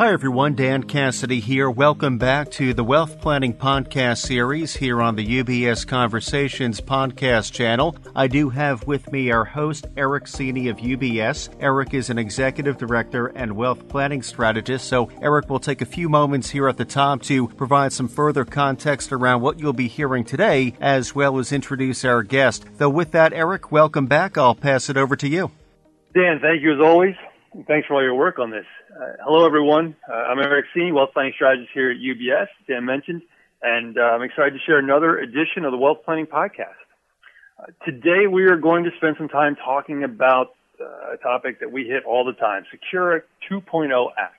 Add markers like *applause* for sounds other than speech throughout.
Hi, everyone. Dan Cassidy here. Welcome back to the Wealth Planning Podcast series here on the UBS Conversations podcast channel. I do have with me our host, Erik Seeney of UBS. Erik is an executive director and wealth planning strategist. So, Erik will take a few moments here at the top to provide some further context around what you'll be hearing today, as well as introduce our guest. Though, with that, Eric, welcome back. I'll pass it over to you. Dan, thank you as always. Thanks for all your work on this. Uh, hello, everyone. Uh, I'm Erik Seeney, Wealth Planning Strategist here at UBS, Dan mentioned, and uh, I'm excited to share another edition of the Wealth Planning Podcast. Uh, today, we are going to spend some time talking about uh, a topic that we hit all the time, Secure 2.0 Act,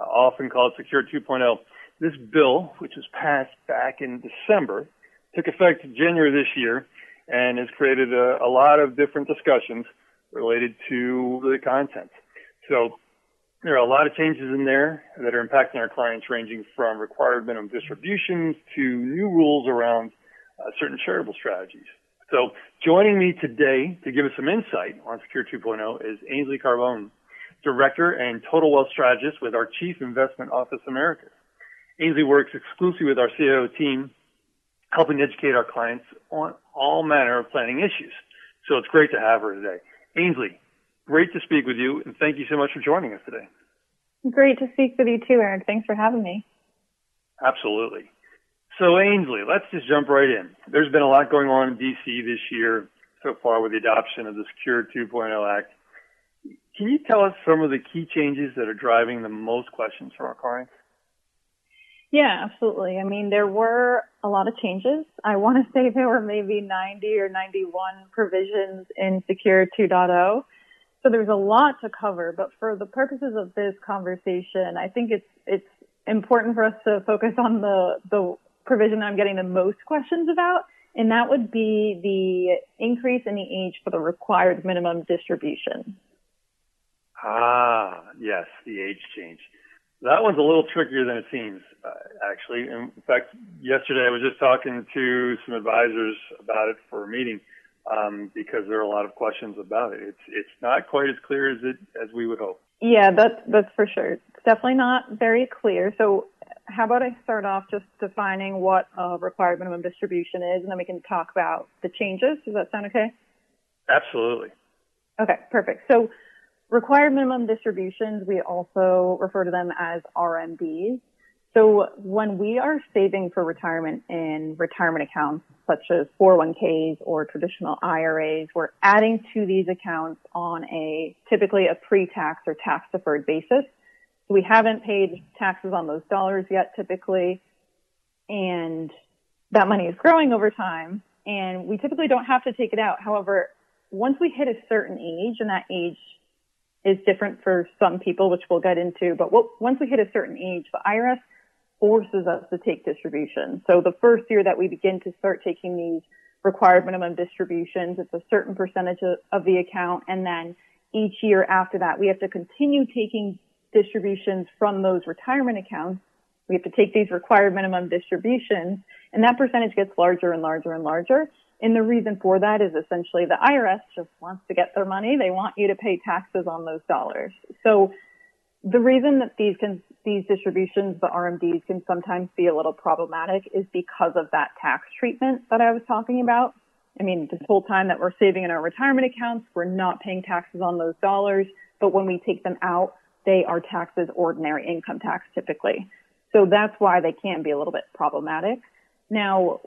uh, often called Secure 2.0. This bill, which was passed back in December, took effect January this year and has created a, a lot of different discussions related to the content. So there are a lot of changes in there that are impacting our clients ranging from required minimum distributions to new rules around uh, certain charitable strategies. So joining me today to give us some insight on Secure 2.0 is Ainsley Carbone, Director and Total Wealth Strategist with our Chief Investment Office Americas. Ainsley works exclusively with our CIO team, helping educate our clients on all manner of planning issues. So it's great to have her today. Ainsley, Great to speak with you, and thank you so much for joining us today. Great to speak with you too, Erik. Thanks for having me. Absolutely. So, Ainsley, let's just jump right in. There's been a lot going on in D.C. this year so far with the adoption of the Secure 2.0 Act. Can you tell us some of the key changes that are driving the most questions from our clients? Yeah, absolutely. I mean, there were a lot of changes. I want to *laughs* say there were maybe 90 or 91 provisions in Secure 2.0. So there's a lot to cover, but for the purposes of this conversation, I think it's it's important for us to focus on the the provision I'm getting the most questions about, and that would be the increase in the age for the required minimum distribution. Ah, yes, the age change. That one's a little trickier than it seems, uh, actually. In fact, yesterday I was just talking to some advisors about it for a meeting um, because there are a lot of questions about it. It's it's not quite as clear as it as we would hope. Yeah, that's that's for sure. It's definitely not very clear. So, how about I start off just defining what a required minimum distribution is, and then we can talk about the changes. Does that sound okay? Absolutely. Okay, perfect. So, required minimum distributions, we also refer to them as RMDs. So when we are saving for retirement in retirement accounts such as 401ks or traditional IRAs, we're adding to these accounts on a typically a pre-tax or tax deferred basis. We haven't paid taxes on those dollars yet typically and that money is growing over time and we typically don't have to take it out. However, once we hit a certain age and that age is different for some people, which we'll get into, but once we hit a certain age, the IRS forces us to take distributions. So the first year that we begin to start taking these required minimum distributions, it's a certain percentage of, of the account. And then each year after that, we have to continue taking distributions from those retirement accounts. We have to take these required minimum distributions and that percentage gets larger and larger and larger. And the reason for that is essentially the IRS just wants to get their money. They want you to pay taxes on those dollars. So the reason that these can, these distributions, the RMDs can sometimes be a little problematic is because of that tax treatment that I was talking about. I mean, this whole time that we're saving in our retirement accounts, we're not paying taxes on those dollars, but when we take them out, they are taxed as ordinary income tax typically. So that's why they can be a little bit problematic. Now,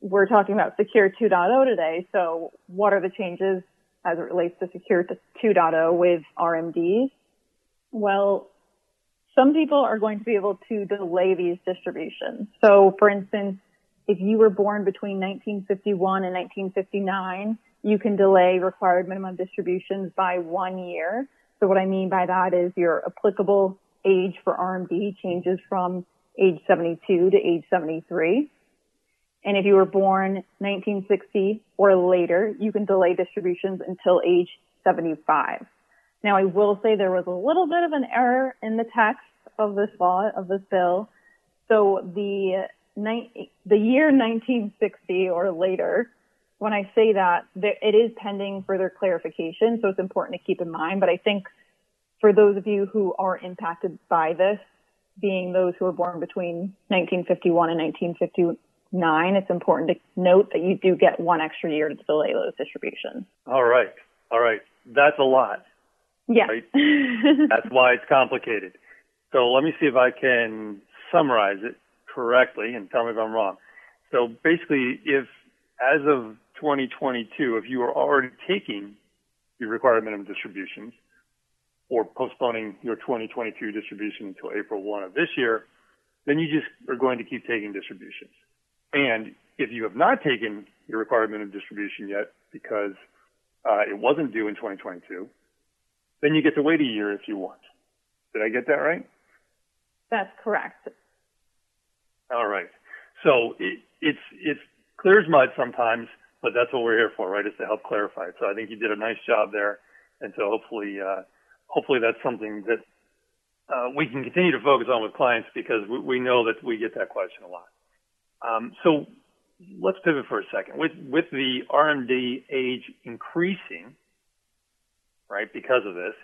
we're talking about Secure 2.0 today. So what are the changes as it relates to Secure 2.0 with RMDs? Well, some people are going to be able to delay these distributions. So for instance, if you were born between 1951 and 1959, you can delay required minimum distributions by one year. So what I mean by that is your applicable age for RMD changes from age 72 to age 73. And if you were born 1960 or later, you can delay distributions until age 75. Now, I will say there was a little bit of an error in the text of this law, of this bill. So the, the year 1960 or later, when I say that, it is pending further clarification, so it's important to keep in mind. But I think for those of you who are impacted by this, being those who were born between 1951 and 1959, it's important to note that you do get one extra year to delay those distributions. All right. All right. That's a lot. Yeah. Right? That's why it's complicated. So let me see if I can summarize it correctly and tell me if I'm wrong. So basically, if as of 2022, if you are already taking your required minimum distributions or postponing your 2022 distribution until April 1 of this year, then you just are going to keep taking distributions. And if you have not taken your required minimum distribution yet because uh, it wasn't due in 2022, then you get to wait a year if you want. Did I get that right? That's correct. All right. So it, it's it's clear as mud sometimes, but that's what we're here for, right? Is to help clarify it. So I think you did a nice job there, and so hopefully uh, hopefully that's something that uh, we can continue to focus on with clients because we, we know that we get that question a lot. Um, so let's pivot for a second. With with the RMD age increasing, right, because of this,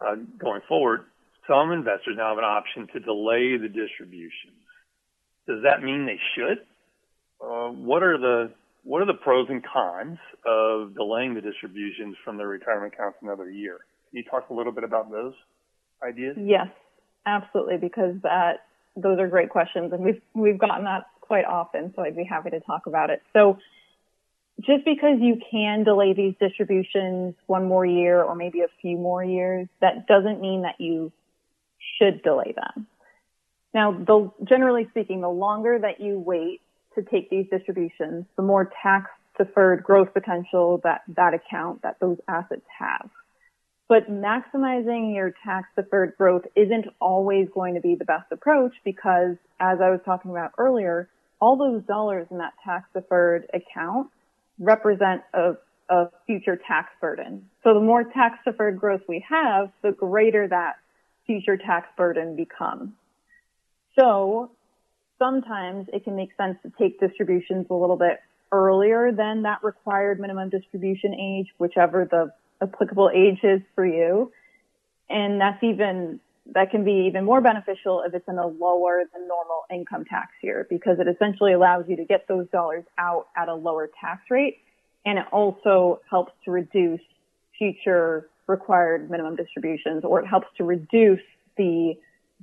uh, going forward, some investors now have an option to delay the distributions. Does that mean they should? Uh, what are the what are the pros and cons of delaying the distributions from their retirement accounts another year? Can you talk a little bit about those ideas? Yes, absolutely, because that those are great questions, and we've we've gotten that quite often, so I'd be happy to talk about it. So just because you can delay these distributions one more year or maybe a few more years, that doesn't mean that you should delay them. Now, the, generally speaking, the longer that you wait to take these distributions, the more tax deferred growth potential that that account, that those assets have. But maximizing your tax deferred growth isn't always going to be the best approach because as I was talking about earlier, all those dollars in that tax deferred account represent a, a future tax burden. So the more tax deferred growth we have, the greater that future tax burden become. So sometimes it can make sense to take distributions a little bit earlier than that required minimum distribution age, whichever the applicable age is for you. And that's even, that can be even more beneficial if it's in a lower than normal income tax year because it essentially allows you to get those dollars out at a lower tax rate. And it also helps to reduce future required minimum distributions or it helps to reduce the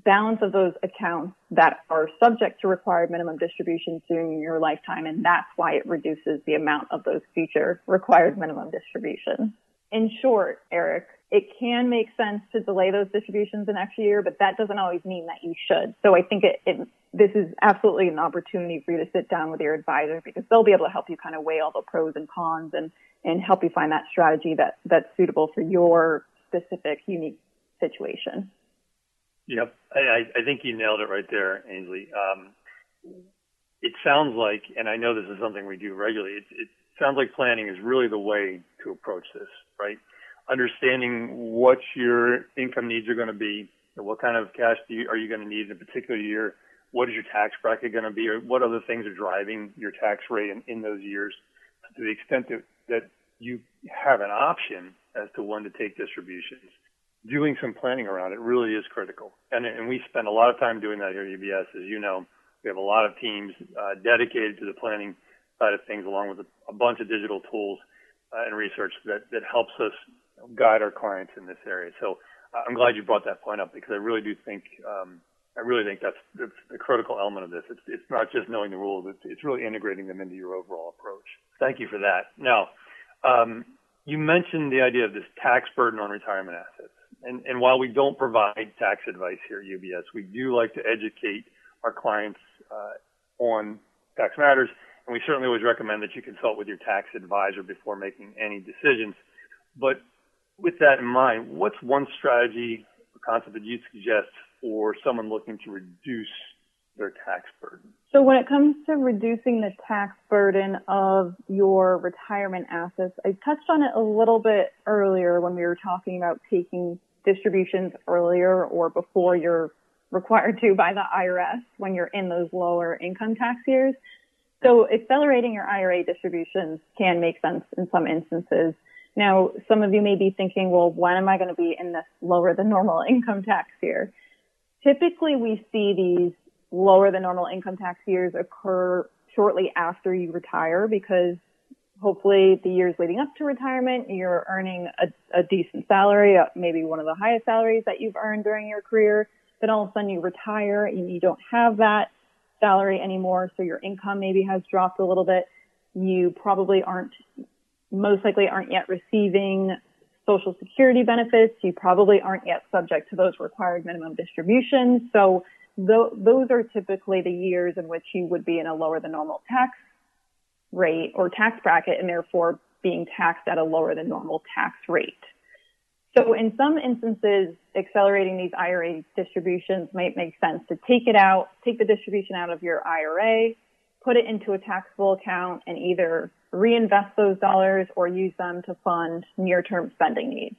balance of those accounts that are subject to required minimum distributions during your lifetime. And that's why it reduces the amount of those future required minimum distributions in short, Erik, it can make sense to delay those distributions an extra year, but that doesn't always mean that you should. So I think it, it, this is absolutely an opportunity for you to sit down with your advisor because they'll be able to help you kind of weigh all the pros and cons and, and help you find that strategy that, that's suitable for your specific unique situation. Yep. I, I think you nailed it right there, Ainsley. Um, it sounds like, and I know this is something we do regularly, it, it sounds like planning is really the way to approach this, right? Understanding what your income needs are going to be, what kind of cash you, are you going to need in a particular year, what is your tax bracket going to be, or what other things are driving your tax rate in, in those years. To the extent that, that you have an option as to when to take distributions, doing some planning around it really is critical. And, and we spend a lot of time doing that here at UBS. As you know, we have a lot of teams uh, dedicated to the planning side of things, along with a, a bunch of digital tools uh, and research that, that helps us guide our clients in this area. So uh, I'm glad you brought that point up because I really do think um, I really think that's, that's the critical element of this. It's, it's not just knowing the rules; it's, it's really integrating them into your overall approach. Thank you for that. Now, um, you mentioned the idea of this tax burden on retirement assets, and, and while we don't provide tax advice here at UBS, we do like to educate our clients uh, on tax matters and we certainly always recommend that you consult with your tax advisor before making any decisions. But with that in mind, what's one strategy or concept that you'd suggest for someone looking to reduce their tax burden? So when it comes to reducing the tax burden of your retirement assets, I touched on it a little bit earlier when we were talking about taking distributions earlier or before you're required to by the IRS when you're in those lower income tax years. So accelerating your IRA distributions can make sense in some instances. Now, some of you may be thinking, well, when am I going to be in this lower than normal *laughs* income tax year? Typically, we see these lower than normal income tax years occur shortly after you retire because hopefully the years leading up to retirement, you're earning a, a decent salary, uh, maybe one of the highest salaries that you've earned during your career. Then all of a sudden you retire and you don't have that salary anymore. So your income maybe has dropped a little bit. You probably aren't, most likely aren't yet receiving social security benefits. You probably aren't yet subject to those required minimum distributions. So those are typically the years in which you would be in a lower than normal tax rate or tax bracket and therefore being taxed at a lower than normal tax rate. So in some instances, accelerating these IRA distributions might make sense to take it out, take the distribution out of your IRA, put it into a taxable account and either reinvest those dollars or use them to fund near-term spending needs.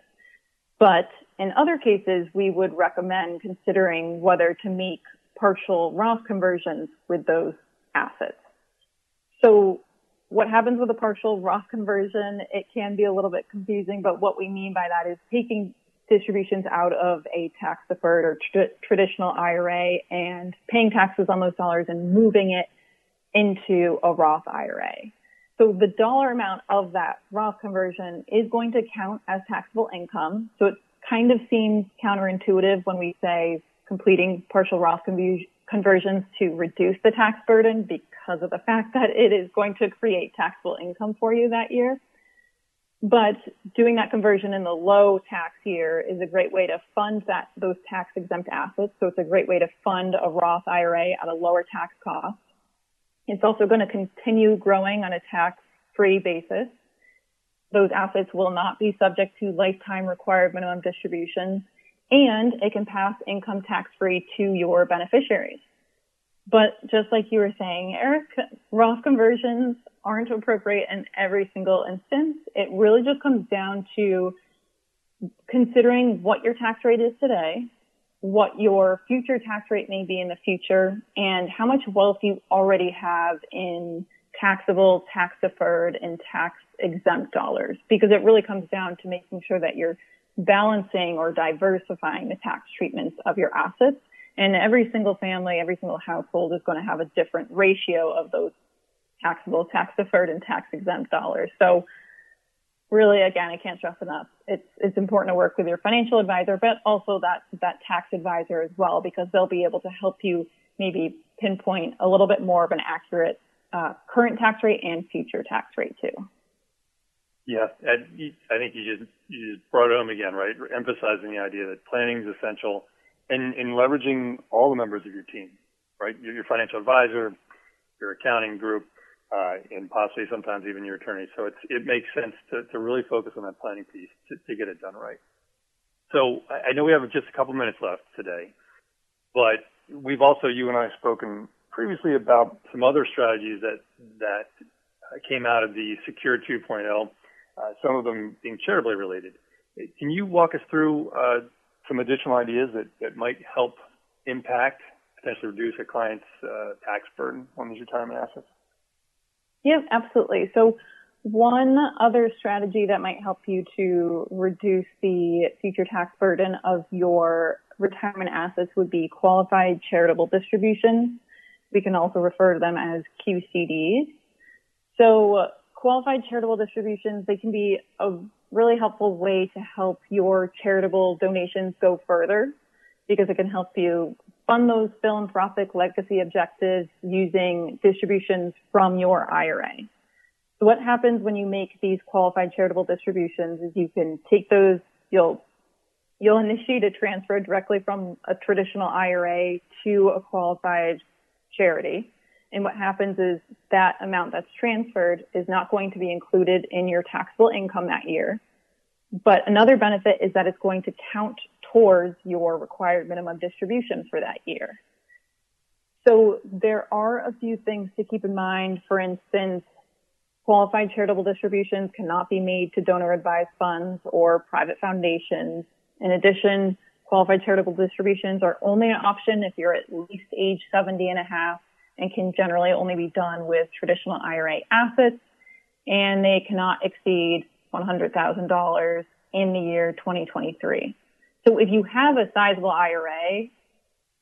But in other cases, we would recommend considering whether to make partial Roth conversions with those assets. So what happens with a partial Roth conversion, it can be a little bit confusing, but what we mean by that is taking distributions out of a tax deferred or tr- traditional IRA and paying taxes on those dollars and moving it into a Roth IRA. So the dollar amount of that Roth conversion is going to count as taxable income. So it kind of seems counterintuitive when we say completing partial Roth conversions to reduce the tax burden because of the fact that it is going to create taxable income for you that year. But doing that conversion in the low tax year is a great way to fund that, those tax exempt assets. So it's a great way to fund a Roth IRA at a lower tax cost. It's also going to continue growing on a tax free basis. Those assets will not be subject to lifetime required minimum distributions and it can pass income tax free to your beneficiaries. But just like you were saying, Erik, Roth conversions aren't appropriate in every single instance. It really just comes down to considering what your tax rate is today, what your future tax rate may be in the future, and how much wealth you already have in taxable, tax deferred, and tax exempt dollars. Because it really comes down to making sure that you're balancing or diversifying the tax treatments of your assets. And every single family, every single household is going to have a different ratio of those taxable, tax deferred, and tax exempt dollars. So really, again, I can't stress enough. It's, it's important to work with your financial advisor, but also that, that tax advisor as well, because they'll be able to help you maybe pinpoint a little bit more of an accurate uh, current tax rate and future tax rate too. Yeah, and I think you just you just brought it home again, right? Emphasizing the idea that planning is essential, and in leveraging all the members of your team, right? Your, your financial advisor, your accounting group, uh, and possibly sometimes even your attorney. So it's it makes sense to to really focus on that planning piece to, to get it done right. So I, know we have just a couple minutes left today, but we've also you and I spoken previously about some other strategies that that came out of the Secure 2.0 uh, some of them being charitably related. Can you walk us through uh, some additional ideas that, that might help impact, potentially reduce a client's uh, tax burden on these retirement assets? Yeah, absolutely. So one other strategy that might help you to reduce the future tax burden of your retirement assets would be qualified charitable distributions. We can also refer to them as QCDs. So qualified charitable distributions, they can be a really helpful way to help your charitable donations go further because it can help you fund those philanthropic legacy objectives using distributions from your IRA. So what happens when you make these qualified charitable distributions is you can take those, you'll, you'll initiate a transfer directly from a traditional IRA to a qualified charity. And what happens is that amount that's transferred is not going to be included in your taxable income that year. But another benefit is that it's going to count towards your required minimum distribution for that year. So there are a few things to keep in mind. For instance, qualified charitable distributions cannot be made to donor advised funds or private foundations. In addition, qualified charitable distributions are only an option if you're at least age 70 and a half and can generally only be done with traditional IRA assets, and they cannot exceed $100,000 in the year 2023. So if you have a sizable IRA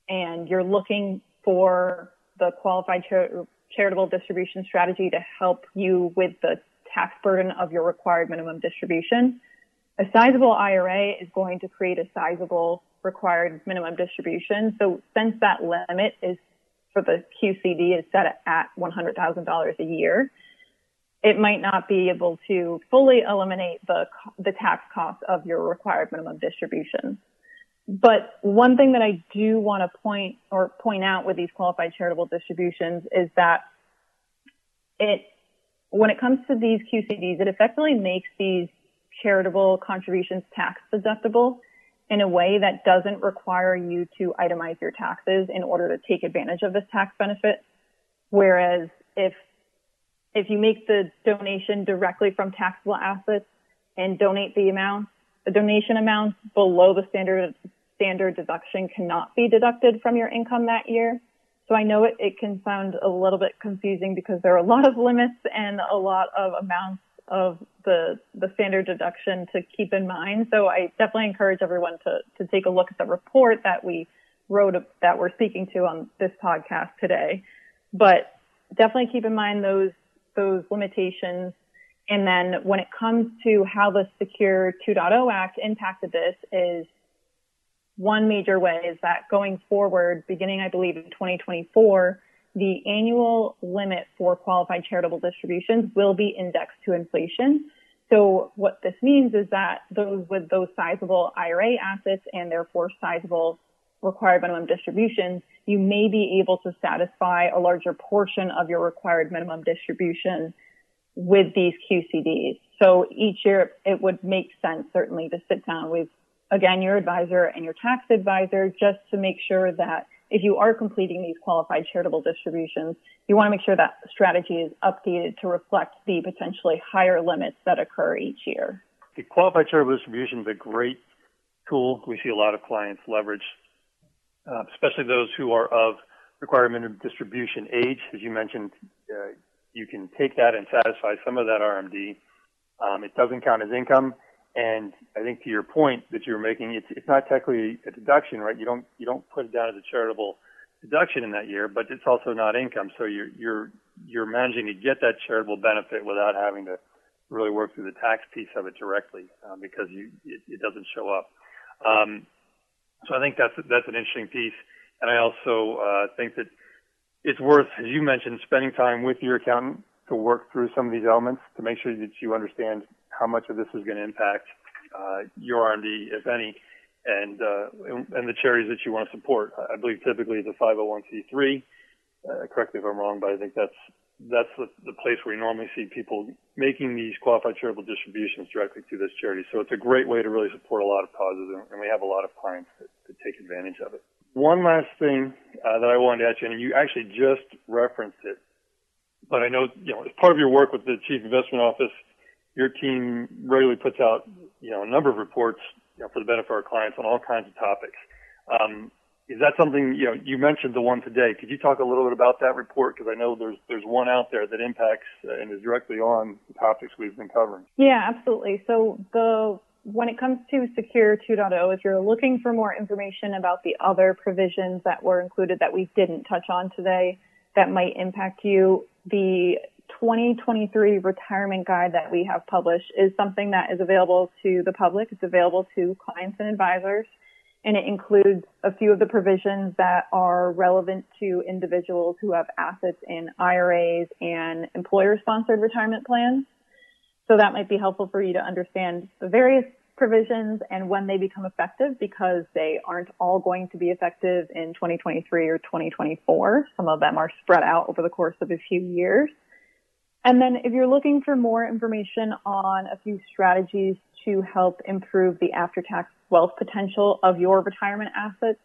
and you're looking for the qualified char- charitable distribution strategy to help you with the tax burden of your required minimum distribution, a sizable IRA is going to create a sizable required minimum distribution. So since that limit is for the QCD is set at $100,000 a year, it might not be able to fully eliminate the, the tax cost of your required minimum distribution. But one thing that I do want to point or point out with these qualified charitable distributions is that it, when it comes to these QCDs, it effectively makes these charitable contributions tax deductible in a way that doesn't require you to itemize your taxes in order to take advantage of this tax benefit. Whereas if if you make the donation directly from taxable assets and donate the amount, the donation amount below the standard standard deduction cannot be deducted from your income that year. So I know it, it can sound a little bit confusing because there are a lot of limits and a lot of amounts of the the standard deduction to keep in mind. So I definitely encourage everyone to to take a look at the report that we wrote that we're speaking to on this podcast today. But definitely keep in mind those those limitations. And then when it comes to how the Secure 2.0 Act impacted this is one major way is that going forward, beginning I believe in 2024, the annual limit for qualified charitable distributions will be indexed to inflation. So what this means is that those with those sizable IRA assets and therefore sizable required minimum distributions, you may be able to satisfy a larger portion of your required minimum distribution with these QCDs. So each year it would make sense certainly to sit down with again your advisor and your tax advisor just to make sure that if you are completing these qualified charitable distributions, you want to make sure that strategy is updated to reflect the potentially higher limits that occur each year. The qualified charitable distribution is a great tool. We see a lot of clients leverage, uh, especially those who are of required minimum distribution age. As you mentioned, uh, you can take that and satisfy some of that RMD. Um, it doesn't count as income. And I think to your point that you were making, it's, it's not technically a deduction, right? You don't, you don't put it down as a charitable deduction in that year, but it's also not income. So you're, you're, you're managing to get that charitable benefit without having to really work through the tax piece of it directly, um, because you, it, it, doesn't show up. Um, so I think that's, that's an interesting piece. And I also, uh, think that it's worth, as you mentioned, spending time with your accountant to work through some of these elements to make sure that you understand how much of this is going to impact uh, your RMD, if any, and, uh, and the charities that you want to support. I believe typically it's a 501c3. Uh, correct me if I'm wrong, but I think that's that's the, the place where you normally see people making these qualified charitable distributions directly to this charity. So it's a great way to really support a lot of causes, and we have a lot of clients that, that take advantage of it. One last thing uh, that I wanted to ask you, and you actually just referenced it, but I know you know as part of your work with the Chief Investment Office your team regularly puts out, you know, a number of reports you know, for the benefit of our clients on all kinds of topics. Um, is that something you know? You mentioned the one today. Could you talk a little bit about that report? Because I know there's there's one out there that impacts and is directly on the topics we've been covering. Yeah, absolutely. So the when it comes to Secure 2.0, if you're looking for more information about the other provisions that were included that we didn't touch on today that might impact you, the 2023 retirement guide that we have published is something that is available to the public. It's available to clients and advisors. And it includes a few of the provisions that are relevant to individuals who have assets in IRAs and employer sponsored retirement plans. So that might be helpful for you to understand the various provisions and when they become effective because they aren't all going to be effective in 2023 or 2024. Some of them are spread out over the course of a few years. And then if you're looking for more information on a few strategies to help improve the after-tax wealth potential of your retirement assets,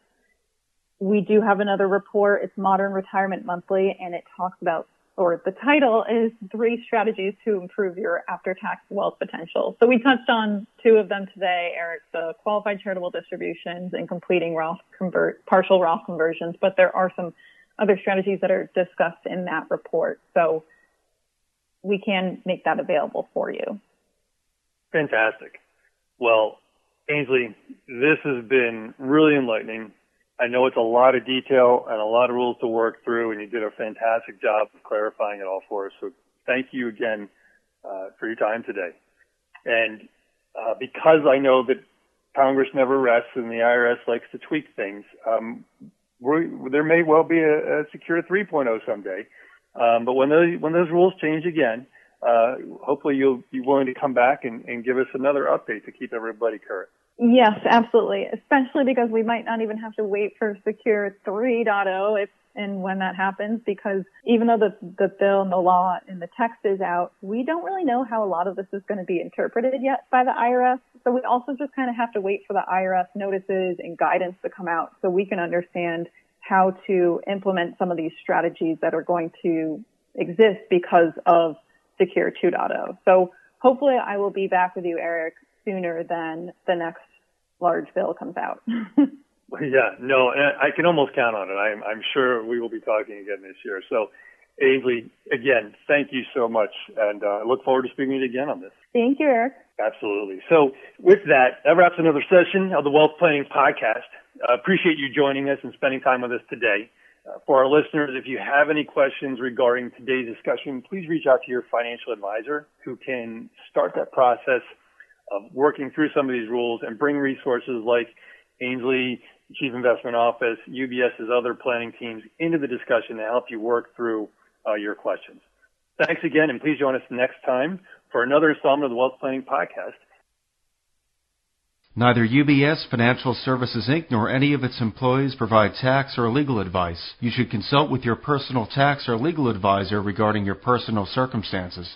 we do have another report. It's Modern Retirement Monthly, and it talks about, or the title is Three Strategies to Improve Your After-Tax Wealth Potential. So we touched on two of them today, Erik, the qualified charitable distributions and completing Roth convert, partial Roth conversions, but there are some other strategies that are discussed in that report. So we can make that available for you. Fantastic. Well, Ainsley, this has been really enlightening. I know it's a lot of detail and a lot of rules to work through, and you did a fantastic job of clarifying it all for us. So thank you again uh, for your time today. And uh, because I know that Congress never rests and the IRS likes to tweak things, um, there may well be a, a Secure 3.0 someday. Um, but when those when those rules change again, uh, hopefully you'll be willing to come back and, and give us another update to keep everybody current. Yes, absolutely. Especially because we might not even have to wait for Secure 3.0 if and when that happens because even though the, the bill and the law and the text is out, we don't really know how a lot of this is going to be interpreted yet by the IRS. So we also just kind of have to wait for the IRS notices and guidance to come out so we can understand how to implement some of these strategies that are going to exist because of Secure 2.0. So hopefully I will be back with you, Erik, sooner than the next large bill comes out. *laughs* yeah, no, I can almost count on it. I'm, I'm sure we will be talking again this year. So, Ainsley, again, thank you so much, and uh, look forward to speaking to you again on this. Thank you, Erik. Absolutely. So, with that, that wraps another session of the Wealth Planning Podcast. Uh, appreciate you joining us and spending time with us today. Uh, for our listeners, if you have any questions regarding today's discussion, please reach out to your financial advisor who can start that process of working through some of these rules and bring resources like Ainsley, Chief Investment Office, UBS's other planning teams into the discussion to help you work through uh, your questions. Thanks again, and please join us next time for another installment of the Wealth Planning Podcast. Neither UBS Financial Services Inc. nor any of its employees provide tax or legal advice. You should consult with your personal tax or legal advisor regarding your personal circumstances.